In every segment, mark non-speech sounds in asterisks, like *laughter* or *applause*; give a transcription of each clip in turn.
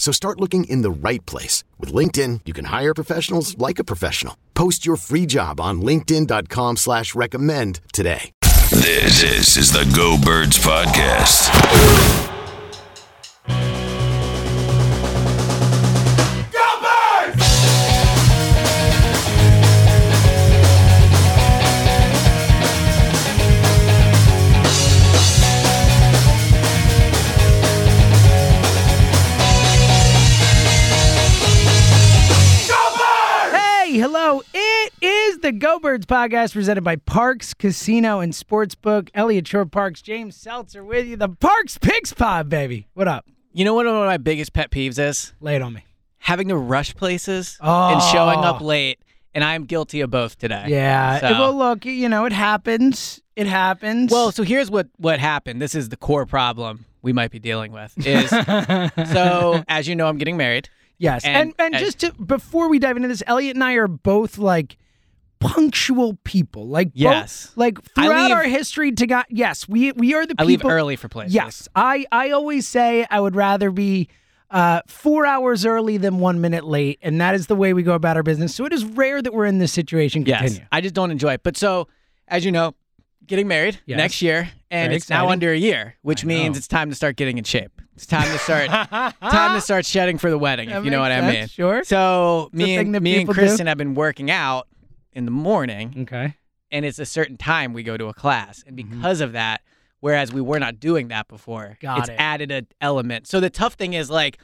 So start looking in the right place. With LinkedIn, you can hire professionals like a professional. Post your free job on linkedin.com slash recommend today. This, this is the Go Birds Podcast. Is the Go Birds podcast presented by Parx Casino and Sportsbook. Elliot Shorr-Parks, James Seltzer with you. The Parx Picks Pod, baby. What up? You know what one of my biggest pet peeves is? Lay it on me. Having to rush places and oh. showing up Oh. late. And I'm guilty of both today. Yeah. So- Well, look, you know, it happens. It happens. Well, so here's what what happened. This is the core problem we might be dealing with. Is *laughs* so as you know, I'm getting married. yes. And, and- and, and- just to, before we dive into this, Elliot and I are both like punctual people. Like, both- Yes. like throughout leave- our history to God, yes, we we are the People, I leave early for places. Yes, I I always say I would rather be uh, four hours early than one minute late, and that is the way we go about our business. So it is rare that we're in this situation. Yes. I just don't enjoy it. But so as you know, getting married Yes. next year, and Very it's now under a year, which I means know. it's time to start getting in shape. It's time to start *laughs* time to start shedding for the wedding, That if you know what makes I mean. sure. So me and me and people do. Kristen have been working out in the morning, Okay. and it's a certain time we go to a class, and because of that, whereas we were not doing that before, Got it's it. added an element. So the tough thing is like.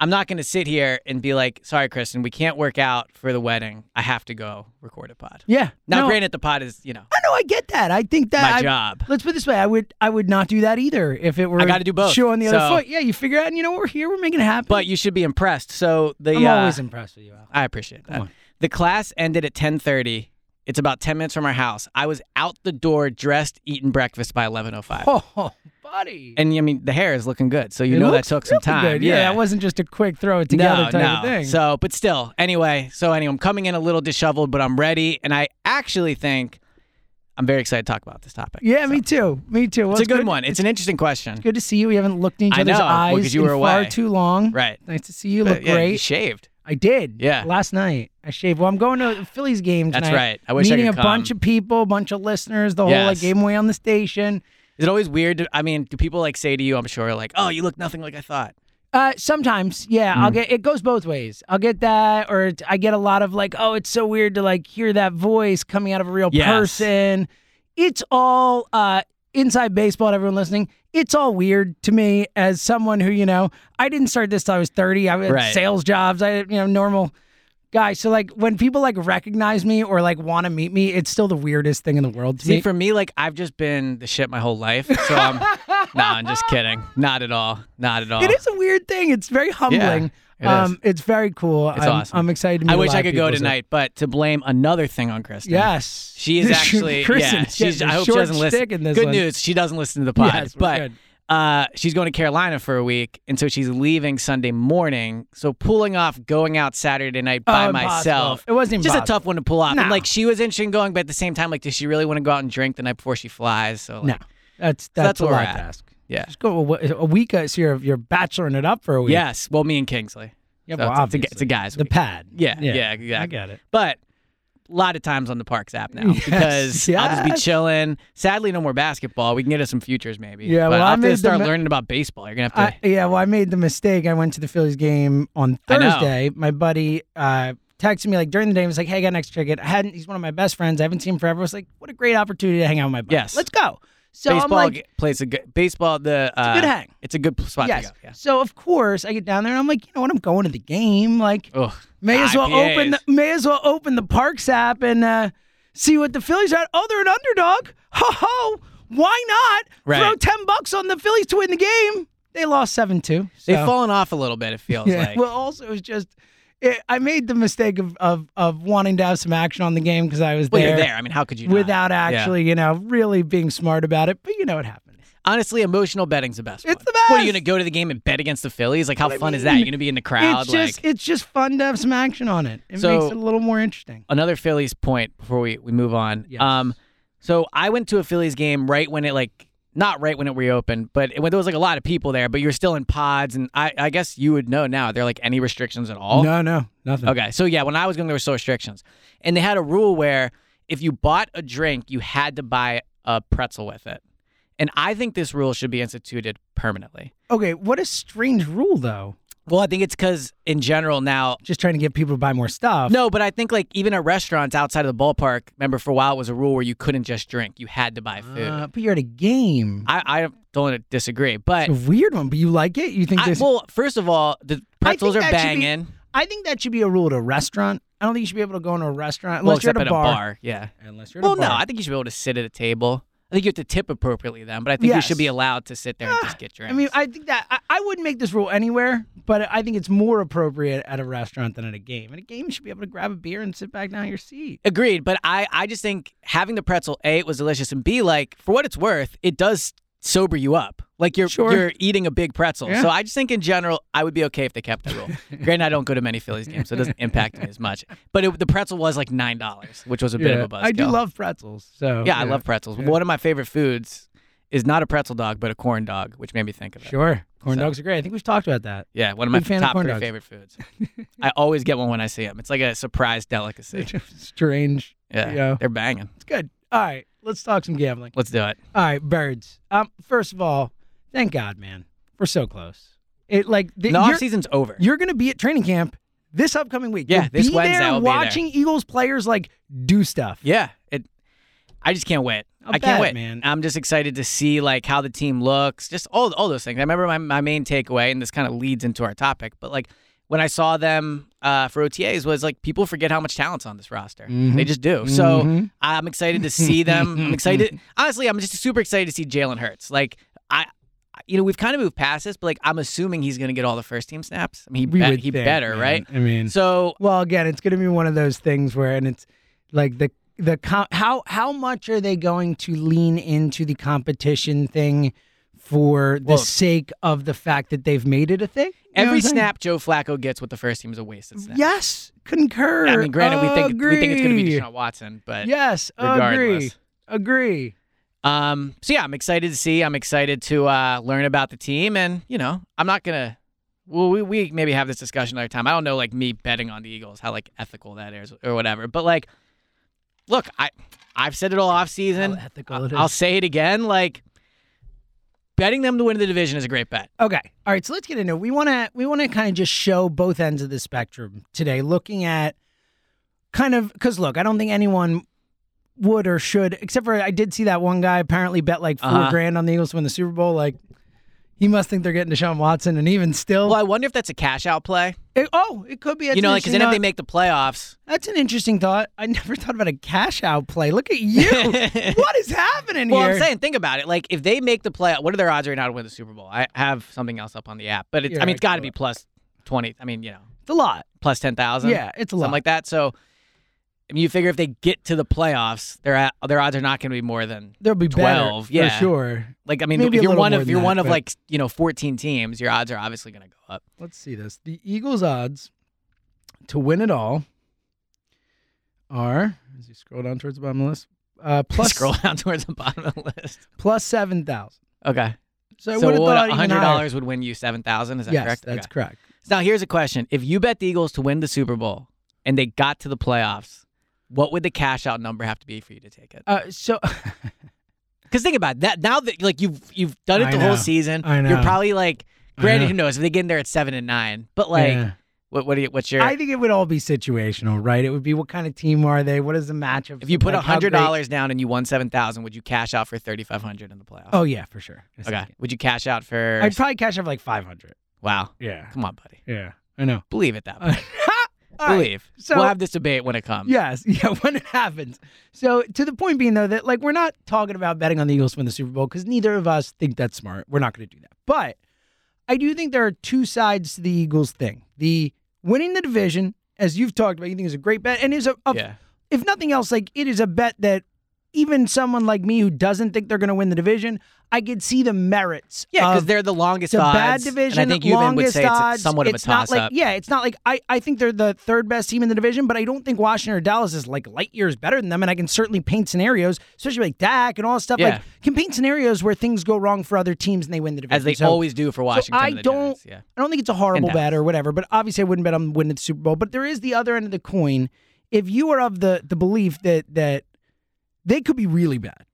I'm not going to sit here and be like, sorry, Kristen, we can't work out for the wedding. I have to go record a pod. Yeah. Now, no, granted, the pod is, you know, I know. I get that. I think that my I- job. Let's put it this way: I would I would not do that either if it were. I gotta do both, Shoe on the other foot. Yeah, you figure out. And you know, we're here. We're making it happen. But you should be impressed. So the I'm uh, always impressed with you. Al. I appreciate that. The class ended at 10:30. It's about 10 minutes from our house. I was out the door, dressed, eating breakfast by 11:05. Oh, buddy. And I mean, the hair is looking good, so you It know that took some time. Good. Yeah, that wasn't just a quick throw it together no, type no. of thing. So, but still, anyway. So anyway, I'm coming in a little disheveled, but I'm ready, and I actually think I'm very excited to talk about this topic. yeah, So, me too. Me too. Well, It's a good, good one. It's an interesting question. Good to see you. We haven't looked in each I other's know, well, eyes 'cause you were far too long. Right. Nice to see you. But, Look yeah, great. You shaved. I did. Yeah. Last night I shaved. Well, I'm going to a *sighs* Phillies game tonight. That's right. I wish I meeting could a bunch of people, a bunch of listeners. The whole like game away on the station. Is it always weird? To, I mean, do people like say to you? I'm sure, like, "Oh, you look nothing like I thought." Uh, sometimes, yeah, Hmm. I'll get it goes both ways. I'll get that, or I get a lot of like, oh, it's so weird to like hear that voice coming out of a real Yes. person. It's all uh inside baseball. To everyone listening, it's all weird to me as someone who you know I didn't start this till I was thirty. I had Right. sales jobs. I had, you know normal guy. So like when people like recognize me or like want to meet me, it's still the weirdest thing in the world to See, me. for me, like I've just been the shit my whole life. So I'm, *laughs* nah, I'm just kidding. Not at all. Not at all. it is a weird thing. It's very humbling. It um, it's very cool. It's I'm, awesome. I'm excited to meet I wish I could go so- tonight, but to blame another thing on Kristen. Yes, She is *laughs* actually. Kristen, yeah, she's. I hope she doesn't listen. this Good one. news. She doesn't listen to the pod. Yes, but uh, she's going to Carolina for a week, and so she's leaving Sunday morning. So pulling off going out Saturday night by Oh, myself, It wasn't just a tough one to pull off. No. And like she was interested in going, but at the same time, like, does she really want to go out and drink the night before she flies? So like, No, that's that's that's, a where we're lot to ask. Yeah, Just go a, a week. Uh, so you're you're bacheloring it up for a week. yes. Well, me and Kingsley. yeah. So well, it's, it's a, it's a guy's the pad. Yeah, yeah, I exactly. get it. But a lot of times on the Parx app now *laughs* Yes, because I'll just be chilling. Sadly, no more basketball. We can get us some futures maybe. Yeah, but well, I'll I made to start learning about baseball. You're gonna have to. I, yeah, well, I made the mistake. I went to the Phillies game on I. Thursday. My buddy uh, texted me like during the day. He was like, "Hey, I got an extra ticket." I hadn't. He's one of my best friends. I haven't seen him forever. I was like, "What a great opportunity to hang out with my buddy." Yes. let's go. So baseball I'm like, plays a good baseball. The uh, good hang. It's a good spot yes. to go. Yeah. So of course I get down there and I'm like, you know what? I'm going to the game. Like, Ugh, may as well open. The, may as well open the Parx app and uh, see what the Phillies are. Oh, they're an underdog. Ho ho! Why not Right. throw ten bucks on the Phillies to win the game? They lost seven two. They've fallen off a little bit. It feels *laughs* Yeah. like. Well, also it's just. It, I made the mistake of, of, of wanting to have some action on the game because I was Well, there, you're there. I mean, how could you? not? without Yeah. actually, you know, really being smart about it. But you know what happens. Honestly, emotional betting's the best. It's one. the best. What are you gonna go to the game and bet against the Phillies? Like, how What I fun is that? You're gonna be in the crowd. it's just like it's just fun to have some action on it. It So- makes it a little more interesting. another Phillies point before we we move on. Yes. Um, so I went to a Phillies game right when it like not right when it reopened, but when there was like a lot of people there, but you're still in pods, and I I guess you would know now. Are there like any restrictions at all? No, no, nothing. Okay, so yeah, when I was going, there were still restrictions, and they had a rule where if you bought a drink, you had to buy a pretzel with it, and I think this rule should be instituted permanently. Okay, what a strange rule though. Well, I think it's because in general now. Just trying to get people to buy more stuff. No, but I think like even at restaurants outside of the ballpark, remember for a while it was a rule where you couldn't just drink; you had to buy food. Uh, but you're at a game. I, I don't disagree, but it's a weird one, but you like it? You think I, this? well, first of all, the pretzels are should be- I think that should be a rule at a restaurant. I don't think you should be able to go into a restaurant Well, unless you're at a at bar. yeah. Unless you're at Well, a bar. no, I think you should be able to sit at a table. I think you have to tip appropriately then, but I think you should be allowed to sit there and Ah, just get drinks. I mean, I think that I, I wouldn't make this rule anywhere, but I think it's more appropriate at a restaurant than at a game. At a game, you should be able to grab a beer and sit back down in your seat. Agreed, but I, I just think having the pretzel, A, it was delicious, and B, like, for what it's worth, it does sober you up. Like you're Sure. you're eating a big pretzel. Yeah. So I just think in general, I would be okay if they kept that rule. *laughs* Granted, I don't go to many Phillies games, so it doesn't impact me as much. But it, the pretzel was like nine dollars, which was a bit of a buzz. I do love pretzels. So Yeah, I love pretzels. One of my favorite foods is not a pretzel dog, but a corn dog, which made me think of it. Sure, corn So- dogs are great. I think we've talked about that. Yeah, one of my of top corn three dogs. favorite foods. *laughs* I always get one when I see them. It's like a surprise delicacy. *laughs* Strange. Yeah, Yeah. they're banging. It's good. All right, let's talk some gambling. Let's do it. All right, birds. Um, first of all, thank God, man, we're so close. It like the, The off season's over. you're going to be at training camp this upcoming week. Yeah, You'll this be Wednesday there I'll be there. watching Eagles players like do stuff. Yeah, it. I just can't wait. I'll I can't bet, wait, man. I'm just excited to see like how the team looks, just all all those things. I remember my my main takeaway, and this kind of leads into our topic, but like when I saw them uh, for OTAs was like people forget how much talent's on this roster. Mm-hmm. They just do. So I'm excited to see them. I'm *laughs* excited. Honestly, I'm just super excited to see Jalen Hurts. Like I. You know, we've kind of moved past this, but like I'm assuming he's going to get all the first team snaps. I mean, he, We bet- would he think, better, man. right? I mean, So well, again, it's going to be one of those things where, and it's like the the com- how how much are they going to lean into the competition thing for the Well- sake of the fact that they've made it a thing? You every snap Joe Flacco gets with the first team is a wasted snap. Yes, concur. I mean, granted, we think we think it's going to be Agree. Deshaun Watson, but Yes, agree, regardless. agree. Um, so yeah, I'm excited to see. I'm excited to uh, learn about the team, and you know, I'm not gonna. Well, we, we maybe have this discussion another time. I don't know, like me betting on the Eagles, how like ethical that is or whatever. But like, look, I I've said it all off season. How ethical it I'll say it again. Like, betting them to win the division is a great bet. Okay. All right. So let's get into it. We want to we want to kind of just show both ends of the spectrum today, looking at kind of because look, I don't think anyone would or should, except for I did see that one guy apparently bet like 4 Uh-huh. grand on the Eagles to win the Super Bowl. Like he must think they're getting Deshaun Watson, and even still, Well, I wonder if that's a cash out play. it- oh, it could be. That's you know, an like because then if they make the playoffs, that's an interesting thought. I never *laughs* thought about a cash out play. Look at you. *laughs* what is happening Well, here? Well, I'm saying, think about it. Like, if they make the play, what are their odds right now to win the Super Bowl? I have something else up on the app, but it's, I mean, it's got to be plus twenty. I mean, you know, it's a lot. plus ten thousand. Yeah, it's a something lot. like that. So, I mean, you figure if they get to the playoffs, their at, their odds are not going to be more than There'll be 12, better, yeah. for sure. like. I mean, Maybe if you're one of you're that, one of like you know 14 teams, your odds are obviously going to go up. Let's see this. The Eagles' odds to win it all are, as you scroll down towards the bottom of the list, uh, *laughs* plus Scroll down towards the bottom of the list. plus seven thousand. Okay, So so what hundred dollars would win you seven thousand. Is that Yes, correct? that's Okay. correct. Now here's a question: If you bet the Eagles to win the Super Bowl and they got to the playoffs, what would the cash out number have to be for you to take it? Uh, so *laughs* Because think about it, that now that like you've you've done it I the know. whole season, I you're probably like, granted, know. who knows if they get in there at seven and nine, but like, yeah. what what do you, what's your I think it would all be situational, right? It would be what kind of team are they? What is the matchup? if you put a like, hundred dollars down and you won seven thousand, would you cash out for thirty five hundred in the playoffs? Oh yeah, for sure. Okay. second. Would you cash out for? I'd probably cash out for like five hundred. wow, Yeah, come on, buddy, yeah, I know. believe it that *laughs* All right. believe. So- we'll have this debate when it comes. Yes, *laughs* yeah, when it happens. So to the point being though that like we're not talking about betting on the Eagles to win the Super Bowl because neither of us think that's smart. We're not going to do that. But I do think there are two sides to the Eagles thing. The winning the division, as you've talked about, you think is a great bet, and is a, a yeah. if nothing else, like it is a bet that even someone like me who doesn't think they're going to win the division, I could see the merits. Yeah, because they're the longest it's a odds. bad division. and I think you would longest say odds. it's somewhat of a It's not toss like up. yeah, it's not like I, I think they're the third best team in the division, but I don't think Washington or Dallas is like light years better than them. And I can certainly paint scenarios, especially like Dak and all this stuff. Yeah. Like can paint scenarios where things go wrong for other teams and they win the division. as they So- always do for Washington. So I the don't. Giants, Yeah. I don't think it's a horrible bet or whatever. But obviously, I wouldn't bet on winning the Super Bowl. But there is the other end of the coin. If you are of the the belief that that they could be really bad,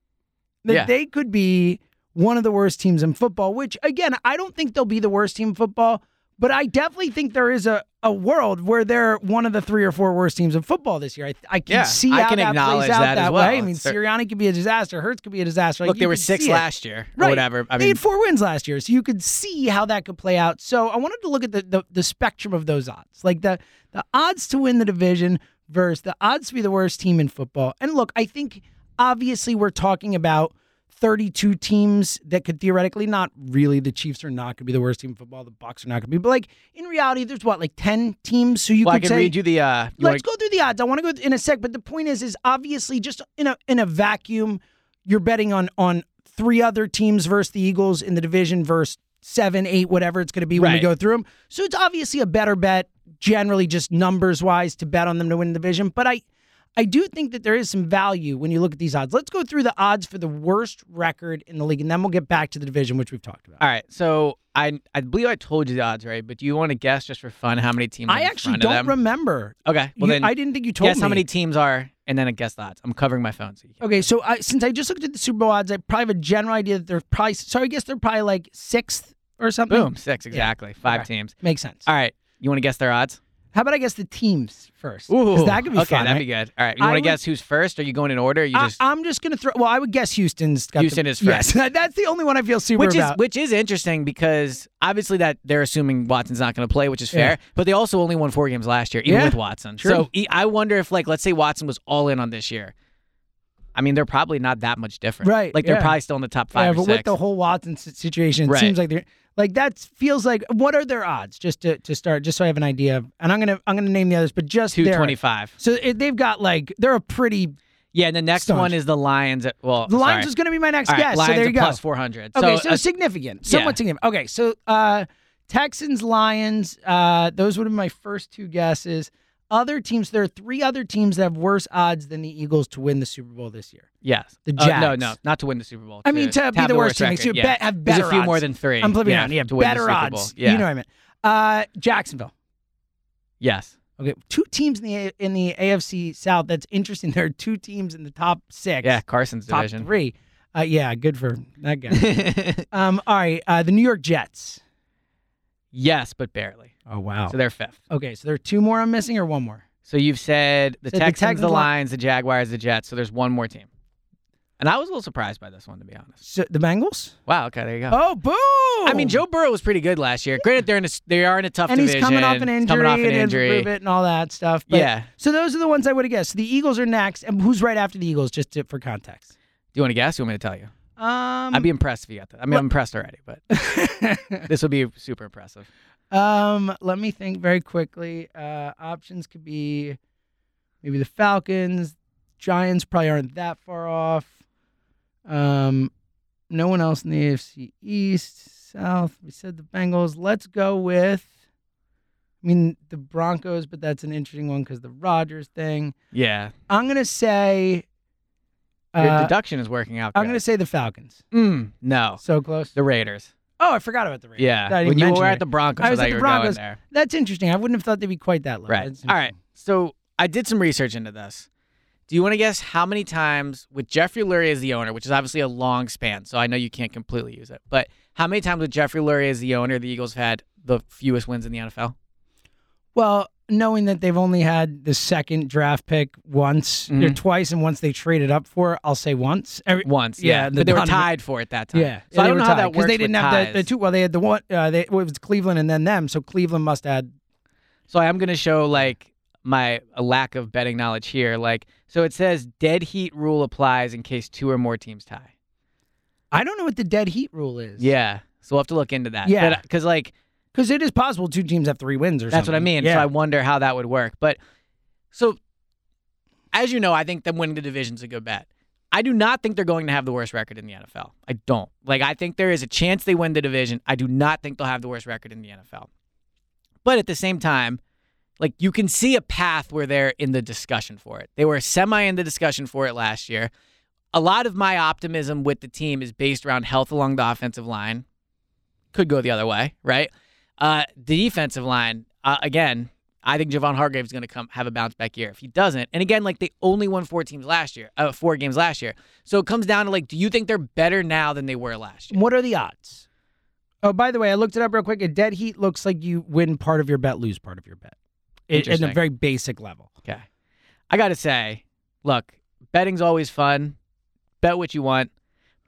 that Yeah. they could be one of the worst teams in football. Which again, I don't think they'll be the worst team in football. But I definitely think there is a, a world where they're one of the three or four worst teams in football this year. I, I can Yeah, see I how can that acknowledge plays out that as that well. way. I mean. Sirianni could be a disaster. Hurts could be a disaster. Like, Look, they were six last year or Right. whatever. I mean, they had four wins last year, so you could see how that could play out. So I wanted to look at the, the, the spectrum of those odds, like the the odds to win the division versus the odds to be the worst team in football. And look, I think obviously we're talking about 32 teams that could theoretically not really the Chiefs are not going to be the worst team in football, the Bucks are not going to be, but like in reality, there's what like 10 teams. So you well, I could can say read you the. Uh, you Let's wanna- go through the odds. I want to go in a sec, but the point is, is obviously just in a in a vacuum, you're betting on on three other teams versus the Eagles in the division versus seven, eight, whatever it's going to be when we go through them. So it's obviously a better bet, generally just numbers wise, to bet on them to win the division. But I. I do think that there is some value when you look at these odds. Let's go through the odds for the worst record in the league, and then we'll get back to the division, which we've talked about. All right, so I I believe I told you the odds, right? But do you want to guess just for fun how many teams? are I actually don't remember. Okay, well You- then I didn't think you told guess me. how many teams are, and then I guess the odds. I'm covering my phone, so Okay, so I, since I just looked at the Super Bowl odds, I probably have a general idea that they're probably. So I guess they're probably like sixth or something. boom six exactly five Okay. teams. makes sense. All right, you want to guess their odds? How about I guess the teams first? Ooh, that could be okay, fun. that'd right? be good. All right, you want to guess who's first? Are you going in order? Or you I, just I'm just gonna throw. Well, I would guess Houston's. Got Houston the, is Yes, first. *laughs* that's the only one I feel super which is about. which is interesting because obviously that they're assuming Watson's not going to play, which is fair. Yeah. But they also only won four games last year, even Yeah, with Watson. true. So I wonder if, like, let's say Watson was all in on this year. I mean, they're probably not that much different, Right, Like they're yeah. probably still in the top five yeah, but with the whole Watson situation, it Right. seems like they're like that feels like. What are their odds? Just to, to start, just so I have an idea. of And I'm gonna I'm gonna name the others, but just two twenty five. So it, they've got like they're a pretty. Yeah, and the next Staunch. one is the Lions. At, well, The Lions sorry. is gonna be my next All right, guess. Lions so there you go. plus four hundred. Okay, so, so, uh, significant, somewhat yeah. significant. Okay, so uh, Texans, Lions, uh, those would have been my first two guesses. Other teams, there are three other teams that have worse odds than the Eagles to win the Super Bowl this year. yes, the Uh, no, no, not to win the Super Bowl. I mean, to be have the worst team, record. to yeah. bet- have There's better a few more than three. I'm flipping yeah, around. Yeah, to win the better Super odds. Bowl. Yeah. You know what I mean? Uh, Jacksonville. Yes. Okay, two teams in the A- in the AFC South. That's interesting. *laughs* There are two teams in the top six. Yeah, Carson's top division. three. Uh, yeah, good for that guy. *laughs* um, all right, uh, the New York Jets. Yes, but barely. Oh wow. So they're fifth. Okay, so there are two more I'm missing, or one more. So you've said the Said the Texans, the, Texans, Li- Lions, the Jaguars, the Jets. So there's one more team. And I was a little surprised by this one, to be honest. So the Bengals. Wow. Okay, there you go. Oh, boom! I mean, Joe Burrow was pretty good last year. Granted, they're in a, they are in a tough and he's coming off an injury, Coming off an and injury. it and all that stuff. But, Yeah. So those are the ones I would have guessed. The Eagles are next, and who's right after the Eagles? Just to, for context. Do you want to guess? You want me to tell you? Um, I'd be impressed if you got that. I mean, what- I'm impressed already, but *laughs* this would be super impressive. um, let me think very quickly. Uh, options could be maybe the Falcons. Giants probably aren't that far off. Um, no one else in the AFC East, South. We said the Bengals. Let's go with. I mean the Broncos, but that's an interesting one because the Rodgers thing. Yeah. I'm gonna say. Your Uh, deduction is working out. I'm gonna say the Falcons. Mm, no. So close. The Raiders. Oh, I forgot about the Raiders. Yeah. When you were it. at the Broncos, I I, was at the were going Broncos. there. That's interesting. I wouldn't have thought they'd be quite that low. Right. All right. So I did some research into this. Do you want to guess how many times with Jeffrey Lurie as the owner, which is obviously a long span, so I know you can't completely use it, but how many times with Jeffrey Lurie as the owner, the Eagles have had the fewest wins in the NFL? Well, knowing that they've only had the second draft pick once or Mhm. twice, and once they traded up for I'll say once. Every, Once, Yeah, yeah. the but they were tied for it that time. yeah. So I don't know how that works they didn't have the, the two. Well, they had the one. Uh, they, well, it was Cleveland and then them. So Cleveland must had. So I am going to show like my a lack of betting knowledge here. Like, so it says dead heat rule applies in case two or more teams tie. I don't know what the dead heat rule is. Yeah. So we'll have to look into that. Yeah. Because like because it is possible two teams have three wins or something. That's something. what I mean. Yeah. So I wonder how that would work. But so, as you know, I think them winning the division's is a good bet. I do not think they're going to have the worst record in the NFL. I don't. Like, I think there is a chance they win the division. I do not think they'll have the worst record in the NFL. But at the same time, like, you can see a path where they're in the discussion for it. They were semi in the discussion for it last year. A lot of my optimism with the team is based around health along the offensive line. Could go the other way, right? Uh, the defensive line, uh, again, I think Javon Hargrave is going to come have a bounce back year. If he doesn't, and again, like they only won four teams last year, uh, four games last year. So it comes down to like, do you think they're better now than they were last year? What are the odds? Oh, by the way, I looked it up real quick. A dead heat looks like you win part of your bet, lose part of your bet. It, in a very basic level. Okay, I got to say, look, betting's always fun. Bet what you want.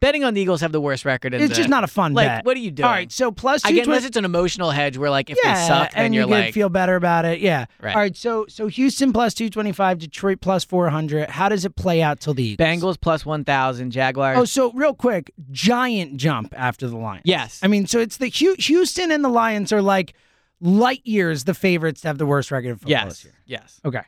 Betting on the Eagles have the worst record. In It's the- just not a fun like. bet. What are you doing? All right, so plus I two unless it's an emotional hedge where like if yeah, they suck, then and you're you like, feel better about it. Yeah. Right. All right. So so Houston plus two twenty five, Detroit plus four hundred. How does it play out till the Eagles? Bengals plus one thousand, Jaguars. Oh, so real quick, giant jump after the Lions. Yes. I mean, so it's the Houston and the Lions are like light years the favorites to have the worst record in football this yes, year. yes. Okay.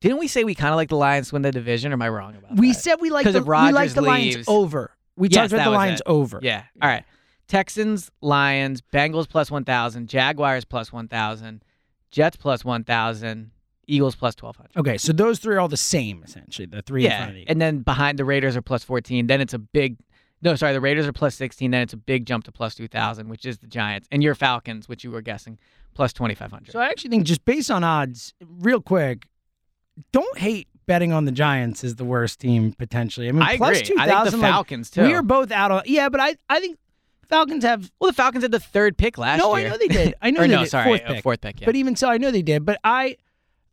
Didn't we say we kind of like the Lions to win the division? Or am I wrong about We that? said we like the we like the Lions leaves- over. We Yes, talked about the Lions it. over. Yeah. All right. Texans, Lions, Bengals plus 1,000, Jaguars plus 1,000, Jets plus 1,000, Eagles plus 1,200. Okay, so those three are all the same essentially. The three in front Yeah. of the And then behind the Raiders are plus 14. Then it's a big, no, sorry, the Raiders are plus 16. Then it's a big jump to plus 2,000, which is the Giants. And your Falcons, which you were guessing, plus 2,500. So I actually think just based on odds, real quick, don't hate betting on the Giants is the worst team potentially. I mean, I plus two thousand. the Falcons, too. We are both out on. Yeah, but I I think Falcons have. well, the Falcons had the third pick last no, year. No, I know they did. I *laughs* know they no, did. sorry, fourth uh, pick. fourth pick, yeah. But even so, I know they did. But I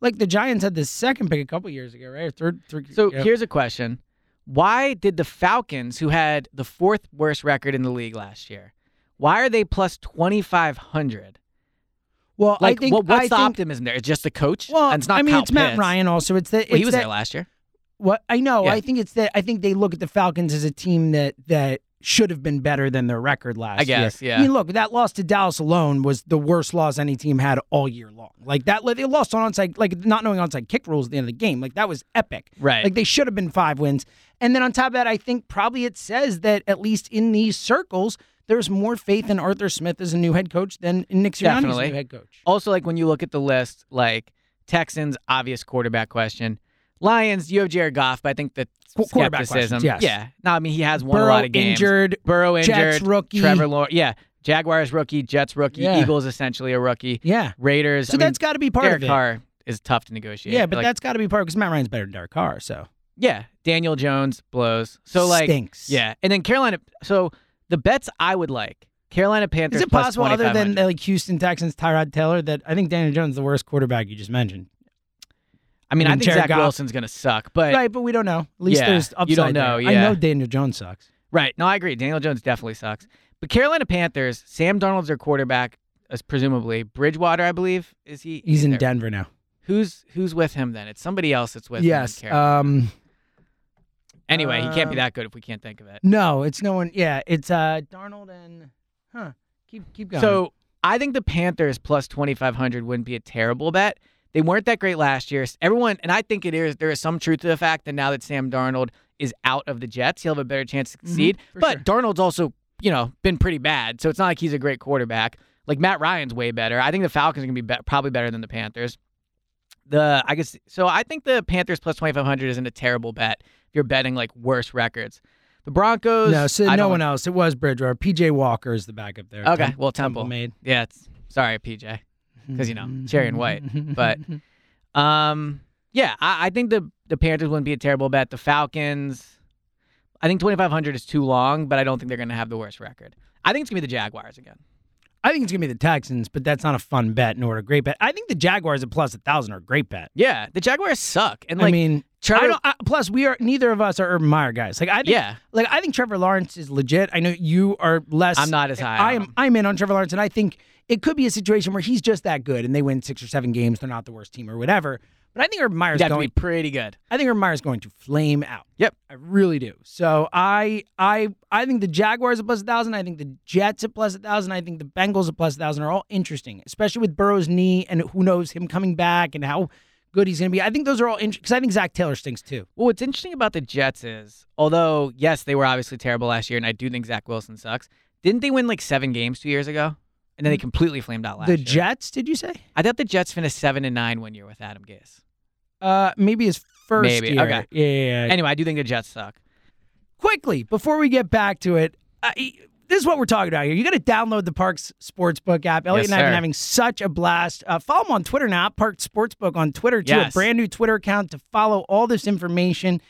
like the Giants had the second pick a couple years ago, right? Or third, third. So yeah. here's a question. Why did the Falcons, who had the fourth worst record in the league last year, why are they plus 2,500? Well, Like, I think what, what's I the think, optimism there? It's just the coach? Well, and it's not I mean, Kyle it's Matt Ryan. Also, it's that Well, he was that, there last year. What I know, Yeah. I think it's that I think they look at the Falcons as a team that that should have been better than their record last I guess, year. yeah. I mean, look, that loss to Dallas alone was the worst loss any team had all year long. Like that, they lost on onside, like not knowing onside kick rules at the end of the game. Like that was epic. Right. Like they should have been five wins. And then on top of that, I think probably it says that at least in these circles, there's more faith in Arthur Smith as a new head coach than in Nick Sirianni as a new head coach. Also, like when you look at the list, like Texans, obvious quarterback question. Lions, you have Jared Goff, but I think the Qu- quarterback skepticism. yes. Yeah. No, I mean he has won Burrow a lot of games. injured, Burrow injured. Jets rookie. Trevor Lawrence. Yeah. Jaguars rookie. Jets rookie. Yeah. Eagles essentially a rookie. Yeah. Raiders. So I that's got to be part Derek of it. Carr is tough to negotiate. Yeah, but Like, that's got to be part because Matt Ryan's better than Derek Carr. So yeah. Daniel Jones blows. So like Stinks. yeah, and then Carolina. So the bets I would like Carolina Panthers. Is it possible, other than 2,500. like Houston Texans, Tyrod Taylor, that I think Daniel Jones is the worst quarterback you just mentioned? I mean, I I mean, think Jared Zach Goff- Wilson's gonna suck, but right, but we don't know. At least Yeah, there's you upside. don't know, there. I know Daniel Jones sucks. Right. No, I agree. Daniel Jones definitely sucks. But Carolina Panthers, Sam Darnold's their quarterback, as presumably Bridgewater, I believe. Is he? He's in there. Denver now. Who's who's with him then? It's somebody else that's with him. yes. Um. Anyway, he can't be um, that good if we can't think of it. No, it's no one. Yeah, it's uh Darnold and huh. Keep keep going. So I think the Panthers plus twenty five hundred wouldn't be a terrible bet They weren't that great last year. Everyone, and I think it is. There is some truth to the fact that now that Sam Darnold is out of the Jets, he'll have a better chance to succeed. for but sure. Darnold's also, you know, been pretty bad, so it's not like he's a great quarterback. Like Matt Ryan's way better. I think the Falcons are gonna be, be- probably better than the Panthers. The I guess so. I think the Panthers plus twenty five hundred isn't a terrible bet if you're betting like worse records. The Broncos. No, so I no don't- one else. It was Bridgewater. PJ Walker is the backup there. Okay, Tem- well Temple. made. Yeah, it's sorry PJ, because you know cherry and white. But *laughs* um, yeah, I, I think the the Panthers wouldn't be a terrible bet. The Falcons. I think twenty five hundred is too long, but I don't think they're going to have the worst record. I think it's going to be the Jaguars again. I think it's gonna be the Texans, but that's not a fun bet nor a great bet. I think the Jaguars at plus a thousand are a great bet. Yeah, the Jaguars suck, and I mean, Trevor- I don't, I, plus we are neither of us are Urban Meyer guys. Like I think, Yeah. like I think Trevor Lawrence is legit. I know you are less. I'm not as high I am. I'm in on Trevor Lawrence, and I think it could be a situation where he's just that good, and they win six or seven games. They're not the worst team or whatever. But I think Urban Meyer's have to be pretty good. I think Urban Meyer's going to flame out. Yep. I really do. So I I I think the Jaguars at plus a thousand. I think the Jets at plus a thousand. I think the Bengals at plus a thousand are all interesting, especially with Burrow's knee and who knows him coming back and how good he's going to be. I think those are all interesting because I think Zac Taylor stinks too. Well, what's interesting about the Jets is, although yes, they were obviously terrible last year, and I do think Zach Wilson sucks. Didn't they win like seven games two years ago? And then they mm. completely flamed out last the year. Jets, did you say? I thought the Jets finished seven and nine one year with Adam Gase. Uh, maybe his first Maybe, year. okay. Yeah, yeah, yeah. Anyway, I do think the Jets suck. quickly before we get back to it, uh, this is what we're talking about here. You got to download the Parx Sportsbook app. Elliot Yes, and I have been having such a blast. Uh, follow them on Twitter now, Parx Sportsbook on Twitter too. Yes. A brand new Twitter account to follow all this information.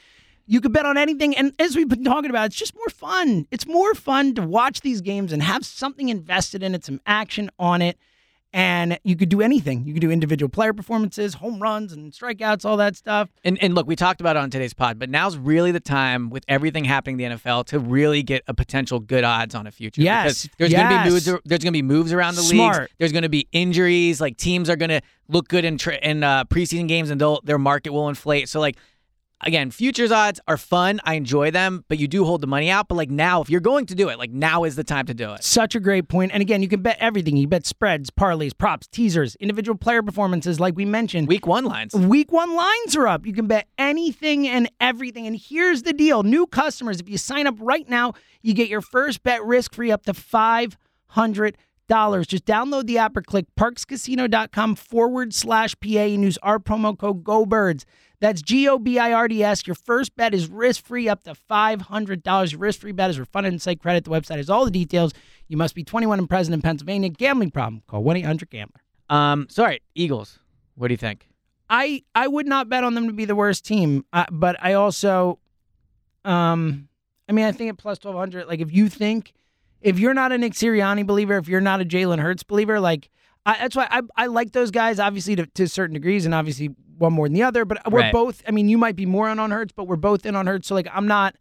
You could bet on anything, and as we've been talking about, it's just more fun. It's more fun to watch these games and have something invested in it, some action on it. And you could do anything. You could do individual player performances, home runs, and strikeouts, all that stuff. And and look, we talked about it on today's pod, but now's really the time with everything happening in the NFL to really get a potential good odds on a future. Yes, Because there's gonna be moves. There's gonna be moves around the league. There's gonna be injuries. Like teams are gonna look good in tra- in uh, preseason games, and they'll, their market will inflate. So like. Again, futures odds are fun. I enjoy them, but you do hold the money out. But like now, if you're going to do it, like now is the time to do it. Such a great point. And again, you can bet everything. You bet spreads, parlays, props, teasers, individual player performances, like we mentioned. Week one lines. Week one lines are up. You can bet anything and everything. And here's the deal new customers, if you sign up right now, you get your first bet risk free up to $500. Just download the app or click parxcasino.com forward slash PA and use our promo code GOBIRDS. That's G O B I R D S. Your first bet is risk free up to $500. Your risk free bet is refunded in site credit. The website has all the details. You must be 21 and present in Pennsylvania. Gambling problem? Call 1 800 Gambler. Um, sorry, Eagles. What do you think? I I would not bet on them to be the worst team, uh, but I also, um, I mean, I think at plus twelve hundred, like if you think, if you're not a Nick Sirianni believer, if you're not a Jalen Hurts believer, like I, that's why I I like those guys obviously to, to certain degrees, and obviously one more than the other. But we're Right. both. I mean, you might be more in on Hurts, but we're both in on Hurts. So like, I'm not.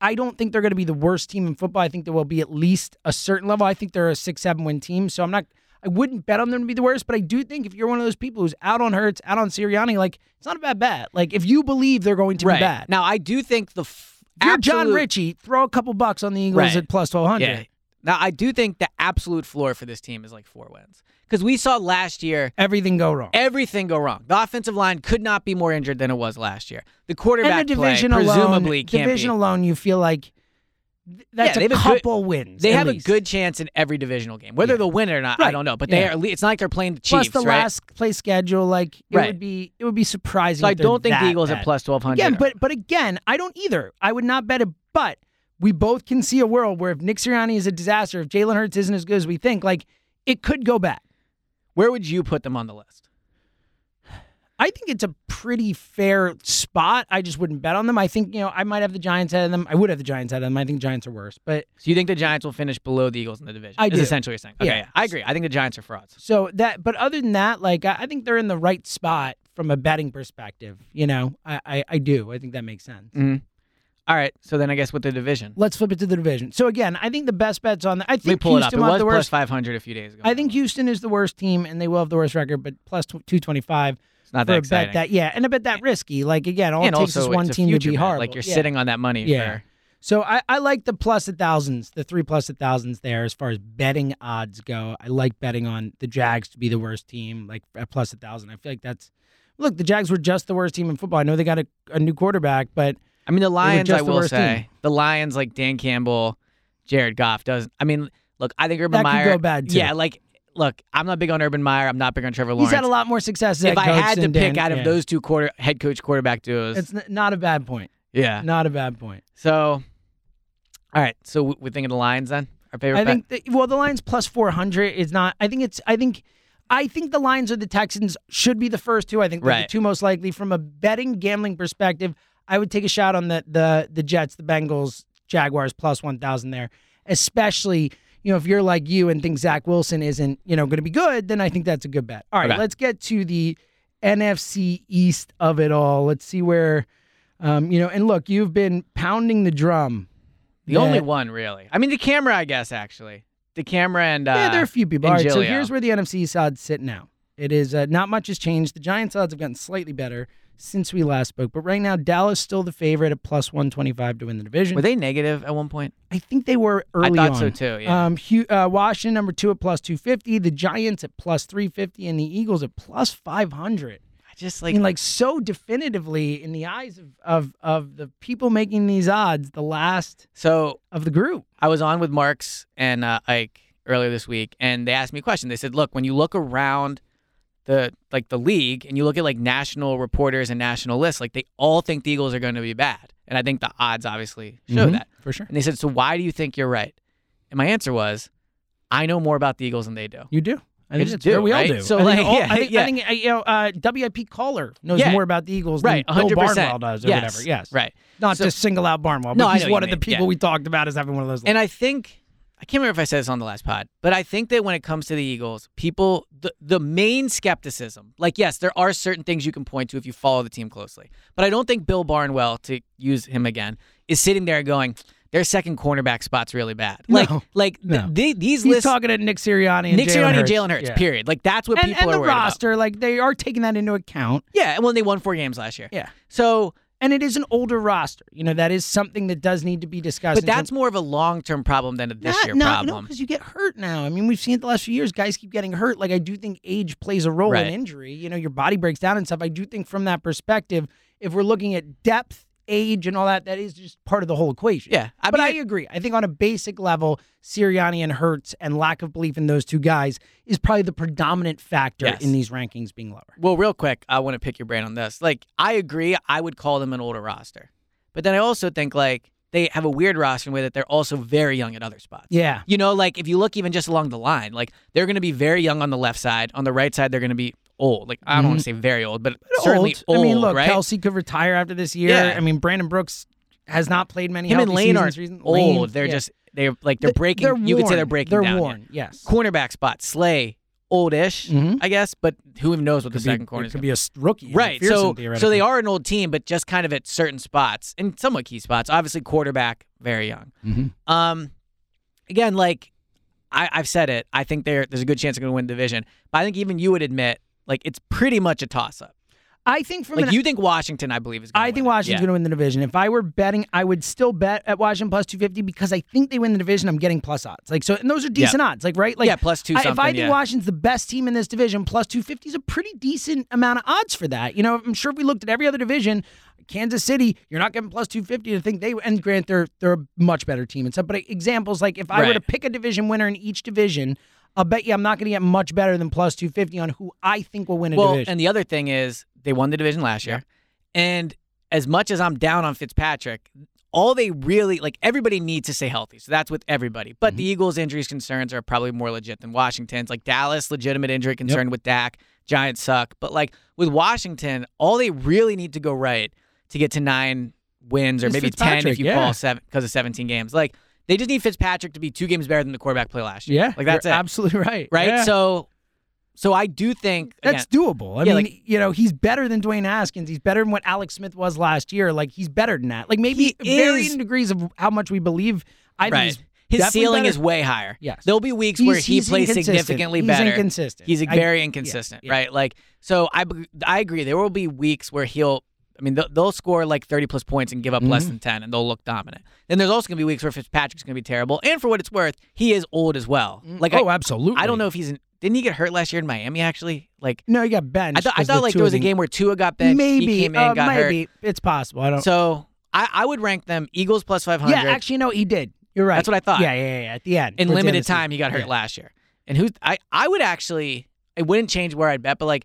I don't think they're going to be the worst team in football. I think there will be at least a certain level. I think they're a six, seven win team. So I'm not. I wouldn't bet on them to be the worst, but I do think if you're one of those people who's out on Hurts, out on Sirianni, like it's not a bad bet. Like if you believe they're going to be bad, Now, I do think the f- you're John Ritchie, throw a couple bucks on the Eagles Right. at plus twelve hundred. Yeah. Now, I do think the absolute floor for this team is like four wins because we saw last year Everything go wrong. everything go wrong. The offensive line could not be more injured than it was last year. The quarterback and the division play alone, presumably can't division be. alone, you feel like that's Yeah, a a good- couple wins. They have least. a good chance in every divisional game. Whether Yeah. they'll win it or not, I don't know. But they Yeah. are. It's not like they're playing the Chiefs. plus the right? last play schedule. Like it Right. would be, it would be surprising. so I don't think the Eagles bad. at plus twelve hundred. Again, but but again, I don't either. I would not bet it. But we both can see a world where if Nick Sirianni is a disaster, if Jalen Hurts isn't as good as we think, like it could go bad. where would you put them on the list? I think it's a pretty fair spot. I just wouldn't bet on them. I think you know I might have the Giants ahead of them. I would have the Giants ahead of them. I think Giants are worse, but So you think the Giants will finish below the Eagles in the division? I Is do. essentially what you're saying. Okay, Yeah. yeah, I agree. I think the Giants are frauds. so that. But other than that, like I, I think they're in the right spot from a betting perspective. You know, I I, I do. I think that makes sense. Mhm. All right. So then I guess with the division, Let's flip it to the division. So again, I think the best bets on. The, I think Houston it was the worst. five hundred a few days ago. I think Houston is the worst team, and they will have the worst record, but plus two twenty five. it's not for that a exciting. bet that yeah, and a bet that risky. Like again, all and it takes also is one it's a team to future be bet. horrible. Like you're Yeah. sitting on that money Yeah. for So I, I like the plus a thousands, the three plus a thousands there as far as betting odds go. I like betting on the Jags to be the worst team, like at plus a thousand. I feel like that's look, the Jags were just the worst team in football. I know they got a, a new quarterback, but I mean, the Lions, I the will say, team. the Lions, like Dan Campbell, Jared Goff, does. I mean, look, I think Urban That could Meyer. go bad, too. Yeah, like, look, I'm not big on Urban Meyer. I'm not big on Trevor Lawrence. he's had a lot more success. If I had to pick Dan- out of yeah. those two quarter head coach quarterback duos, it's not a bad point. yeah. Not a bad point. So, all right. So we- we're thinking the Lions then. Our favorite. I bet? think that, well, the Lions plus four hundred is not. I think it's. I think. I think the Lions or the Texans should be the first two. I think they're the two most likely from a betting gambling perspective. I would take a shot on the the the Jets, the Bengals, Jaguars plus one thousand there, especially. You know, if you're like you and think Zach Wilson isn't, you know, going to be good, then I think that's a good bet. All right, Okay. let's get to the NFC East of it all. Let's see where, um, you know, and look, you've been pounding the drum. the only one really. I mean, the camera, I guess actually. The camera and uh, Yeah, there are a few people. All right, so here's where the NFC East odds sit now. It is uh, not much has changed. The Giants odds have gotten slightly better since we last spoke, but right now Dallas still the favorite at plus one twenty five to win the division. Were they negative at one point? I think they were early I thought on. so too. Yeah. Um, uh, Washington number two at plus two fifty. The Giants at plus three fifty, and the Eagles at plus five hundred. I just I like mean, like so definitively in the eyes of, of of the people making these odds, the last so. of the group. I was on with Marks and uh, Ike earlier this week, and they asked me a question. They said, "Look, when you look around the like the league, and you look at like national reporters and national lists, like they all think the Eagles are going to be bad, and I think the odds obviously show Mhm, that." for sure. And they said, "So why do you think you're right?" And my answer was, "I know more about the Eagles than they do." You do. I think just do, We all do. So, I like, all- yeah, I think, yeah. I think uh, you know, uh, WIP caller knows Yeah. more about the Eagles Right, than Bill 100%. Barnwell does, or yes. whatever. Yes, Right. Not So- to single out Barnwell, but I he's one of the people yeah. we talked about as having one of those. And I think I can't remember if I said this on the last pod, but I think that when it comes to the Eagles, people the the main skepticism, like yes, there are certain things you can point to if you follow the team closely, but I don't think Bill Barnwell, to use him again, is sitting there going, their second cornerback spot's really bad. Like No. like No. th- these he's lists. talking to Nick Sirianni and Nick Jalen Sirianni and Jalen Hurts, Yeah. period. Like that's what And, people and are the worried about. roster, like they are taking that into account. Yeah, and when they won four games last year. Yeah. So, And it is an older roster. You know that is something that does need to be discussed. but that's more of a long term problem than a this Not- year no, problem. because you get hurt now. I mean, we've seen it the last few years. Guys keep getting hurt. Like I do think age plays a role Right. in injury. You know, your body breaks down and stuff. I do think from that perspective, if we're looking at depth, age, and all that, that is just part of the whole equation. Yeah, I but mean, I agree. I think on a basic level, Sirianni and Hurts and lack of belief in those two guys is probably the predominant factor Yes. in these rankings being lower. Well, real quick, I want to pick your brain on this. Like, I agree. I would call them an older roster, but then I also think like they have a weird roster in the way that they're also very young at other spots. Yeah. You know, like if you look even just along the line, like they're going to be very young on the left side. On the right side, they're going to be old. Like I don't want to say very old, but certainly old. old. I mean, look, right? Kelce could retire after this year. Yeah. I mean, Brandon Brooks has not played many. Him and Lane recently. old. Lane, they're yeah. just they're like they're breaking. They're you could say they're breaking They're down. yeah. worn. Yes. Cornerback spot, Slay, oldish, Mhm. I guess, but who even knows what the Could be- second corner could be a rookie, Right. So so they are an old team, but just kind of at certain spots and somewhat key spots. Obviously, quarterback very young. Mhm. Um, again, like I, I've said it, I think there's a good chance they're going to win the division. But I think even you would admit, like it's pretty much a toss up. I think from Like an you think Washington, I believe is. I think. Washington's Yeah. going to win the division. If I were betting, I would still bet at Washington plus 250 because I think they win the division. I'm getting plus odds. Like so and those are decent odds, like right? Like Yeah, plus two I- If I think yeah. Washington's the best team in this division, plus 250 is a pretty decent amount of odds for that. You know, I'm sure if we looked at every other division, Kansas City, you're not getting plus 250 to think they and grant they're they're a much better team and stuff. But examples like if I were to pick a division winner in each division, I'll bet you I'm not going to get much better than plus 250 on who I think will win a Well, division. and the other thing is they won the division last year, and as much as I'm down on Fitzpatrick, all they really like everybody needs to stay healthy. So that's with everybody. But Mm-hmm. the Eagles' injuries concerns are probably more legit than Washington's. Like Dallas, legitimate injury concern with Dak. Giants suck. But like with Washington, all they really need to go right to get to nine wins or maybe ten if you yeah. call seven because of 17 games. Like they just need Fitzpatrick to be two games better than the quarterback play last year. yeah, like that's absolutely *laughs* right. right? Yeah. So, so I do think again, That's doable. I Yeah, mean, like- you know, he's better than Dwayne Haskins. He's better than what Alex Smith was last year. Like he's better than that. Like maybe varying is- degrees of how much we believe. I Right. he's His ceiling better. is way higher. Yes. There'll be weeks He's- where he plays significantly He's better. inconsistent. He's very yeah, inconsistent, yeah. right? Like so I I agree there will be weeks where he'll I mean, they'll, they'll score like 30 plus points and give up Mm-hmm. less than 10, and they'll look dominant. Then there's also going to be weeks where Fitzpatrick's going to be terrible. And for what it's worth, he is old as well. Like, oh, I, absolutely. I don't know if he's in, didn't he get hurt last year in Miami? Actually, like No, he got benched. I thought I thought the like there was a game where Tua got benched. Maybe he came in, uh, got maybe hurt. it's possible. I don't. So I, I would rank them Eagles plus 500. yeah, actually, no, he did. You're right. That's what I thought. Yeah, yeah, yeah. yeah, At the end, in towards the end limited season. time he got hurt Yeah. last year. And who I I would actually it wouldn't change where I'd bet, but like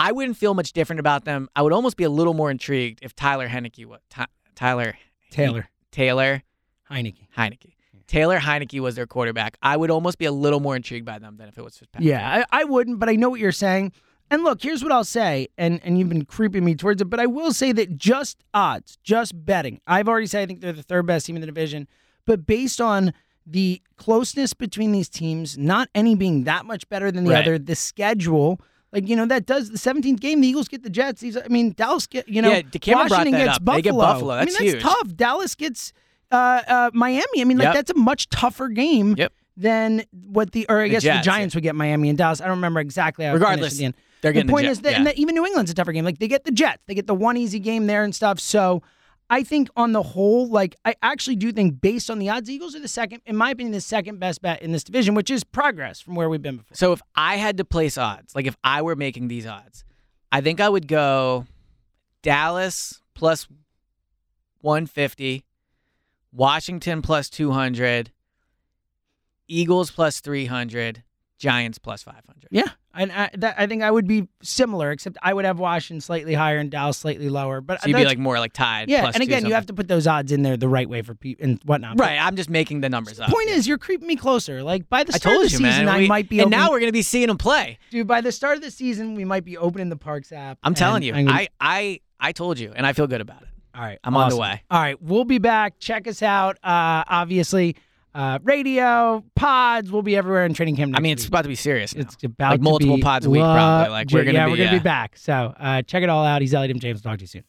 I wouldn't feel much different about them. I would almost be a little more intrigued if Tyler Heinicke was Ty, Tyler Taylor Taylor Heinicke. Heinicke. Taylor Heinicke was their quarterback. I would almost be a little more intrigued by them than if it was Fitzpatrick. Yeah, I, I wouldn't, but I know what you're saying. And look, here's what I'll say, and and you've been creeping me towards it, but I will say that just odds, just betting. I've already said I think they're the third best team in the division, but based on the closeness between these teams, not any being that much better than the Right. other, the schedule. Like you know that does the 17th game. The Eagles get the Jets. These, I mean, Dallas get you know. Yeah, Washington gets up. Buffalo. They get Buffalo. I mean, That's that's huge. tough. Dallas gets uh, uh, Miami. I mean, like Yep. that's a much tougher game Yep. than what the or I The guess Jets, the Giants would get Miami and Dallas. I don't remember exactly how Regardless, the they're getting the the point is that, yeah. and that even New England's a tougher game. Like they get the Jets, they get the one easy game there and stuff. So I think on the whole, like I actually do think based on the odds, Eagles are the second, in my opinion, the second best bet in this division, which is progress from where we've been before. So if I had to place odds, like if I were making these odds, I think I would go Dallas plus 150, Washington plus 200, Eagles plus 300, Giants plus 500. Yeah, and I, that, I think I would be similar, except I would have Washington slightly higher and Dallas slightly lower. But So you'd be like more like tied. yeah, plus and again, you have to put those odds in there the right way for people and whatnot. But Right, I'm just making the numbers up. Point is, you're creeping me closer. Like by the start of the you, season, man. I We- might be. and opening- now we're going to be seeing them play. dude. By the start of the season, we might be opening the Parx app. I'm telling you, I'm gonna- I, I, I told you, and I feel good about it. all right, I'm on the way. All right, we'll be back. Check us out. Uh, obviously, uh, radio pods. We'll be everywhere in training camp. I mean, it's week. about to be serious. Now. It's about like multiple pods a week, probably. Like we're gonna yeah, be, we're gonna yeah. be back. So uh, check it all out. He's Elliot. James. Talk to you soon.